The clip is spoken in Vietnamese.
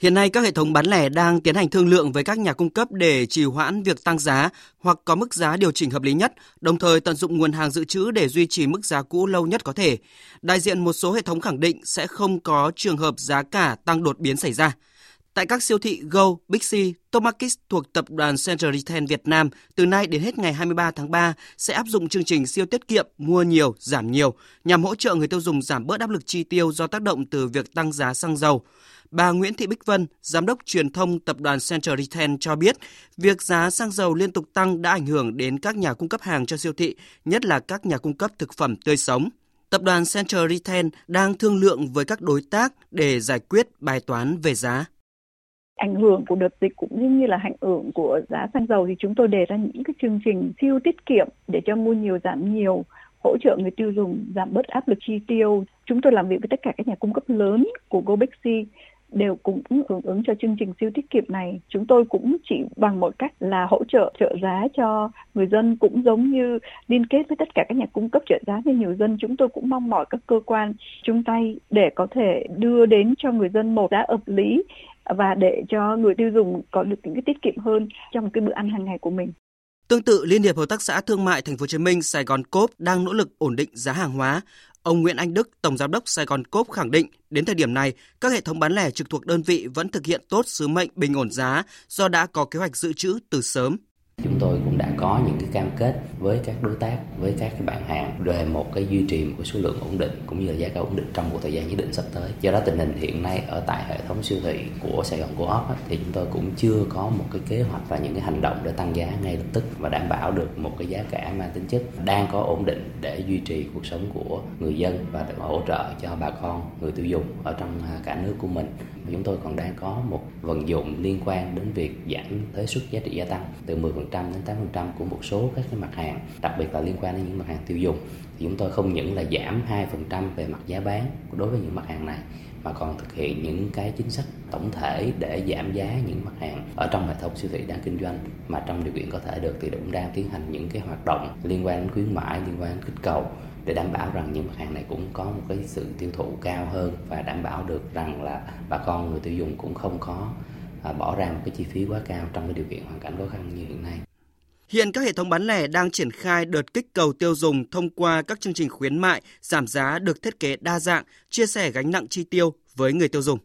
Hiện nay các hệ thống bán lẻ đang tiến hành thương lượng với các nhà cung cấp để trì hoãn việc tăng giá hoặc có mức giá điều chỉnh hợp lý nhất, đồng thời tận dụng nguồn hàng dự trữ để duy trì mức giá cũ lâu nhất có thể. Đại diện một số hệ thống khẳng định sẽ không có trường hợp giá cả tăng đột biến xảy ra. Tại các siêu thị Go, Big C, Tomarkis thuộc tập đoàn Central Retail Việt Nam, từ nay đến hết ngày 23 tháng 3 sẽ áp dụng chương trình siêu tiết kiệm mua nhiều, giảm nhiều nhằm hỗ trợ người tiêu dùng giảm bớt áp lực chi tiêu do tác động từ việc tăng giá xăng dầu. Bà Nguyễn Thị Bích Vân, Giám đốc truyền thông tập đoàn Central Retail cho biết, việc giá xăng dầu liên tục tăng đã ảnh hưởng đến các nhà cung cấp hàng cho siêu thị, nhất là các nhà cung cấp thực phẩm tươi sống. Tập đoàn Central Retail đang thương lượng với các đối tác để giải quyết bài toán về giá ảnh hưởng của đợt dịch cũng như là ảnh hưởng của giá xăng dầu thì chúng tôi đề ra những cái chương trình siêu tiết kiệm để cho mua nhiều giảm nhiều, hỗ trợ người tiêu dùng giảm bớt áp lực chi tiêu. Chúng tôi làm việc với tất cả các nhà cung cấp lớn của Gobexi đều cũng hưởng ứng cho chương trình siêu tiết kiệm này. Chúng tôi cũng chỉ bằng một cách là hỗ trợ trợ giá cho người dân cũng giống như liên kết với tất cả các nhà cung cấp trợ giá cho nhiều dân. Chúng tôi cũng mong mỏi các cơ quan chung tay để có thể đưa đến cho người dân một giá hợp lý và để cho người tiêu dùng có được những cái tiết kiệm hơn trong cái bữa ăn hàng ngày của mình. Tương tự, Liên hiệp Hợp tác xã Thương mại Thành phố Hồ Chí Minh Sài Gòn Cốp đang nỗ lực ổn định giá hàng hóa. Ông Nguyễn Anh Đức, Tổng giám đốc Sài Gòn Cốp khẳng định, đến thời điểm này, các hệ thống bán lẻ trực thuộc đơn vị vẫn thực hiện tốt sứ mệnh bình ổn giá do đã có kế hoạch dự trữ từ sớm. Chúng tôi cũng đã có những cái cam kết với các đối tác, với các cái bạn hàng về một cái duy trì một cái số lượng ổn định cũng như là giá cả ổn định trong một thời gian nhất định sắp tới. Do đó tình hình hiện nay ở tại hệ thống siêu thị của Sài Gòn Co-op thì chúng tôi cũng chưa có một cái kế hoạch và những cái hành động để tăng giá ngay lập tức và đảm bảo được một cái giá cả mang tính chất đang có ổn định để duy trì cuộc sống của người dân và để hỗ trợ cho bà con người tiêu dùng ở trong à, cả nước của mình. Chúng tôi còn đang có một vận dụng liên quan đến việc giảm thuế suất giá trị gia tăng từ 10% đến 8% của một số các cái mặt hàng, đặc biệt là liên quan đến những mặt hàng tiêu dùng. Thì chúng tôi không những là giảm 2% về mặt giá bán đối với những mặt hàng này, mà còn thực hiện những cái chính sách tổng thể để giảm giá những mặt hàng ở trong hệ thống siêu thị đang kinh doanh, mà trong điều kiện có thể được thì cũng đang tiến hành những cái hoạt động liên quan đến khuyến mãi, liên quan đến kích cầu để đảm bảo rằng những mặt hàng này cũng có một cái sự tiêu thụ cao hơn và đảm bảo được rằng là bà con, người tiêu dùng cũng không có à, bỏ ra một cái chi phí quá cao trong cái điều kiện hoàn cảnh khó khăn như hiện nay. Hiện các hệ thống bán lẻ đang triển khai đợt kích cầu tiêu dùng thông qua các chương trình khuyến mại, giảm giá được thiết kế đa dạng, chia sẻ gánh nặng chi tiêu với người tiêu dùng.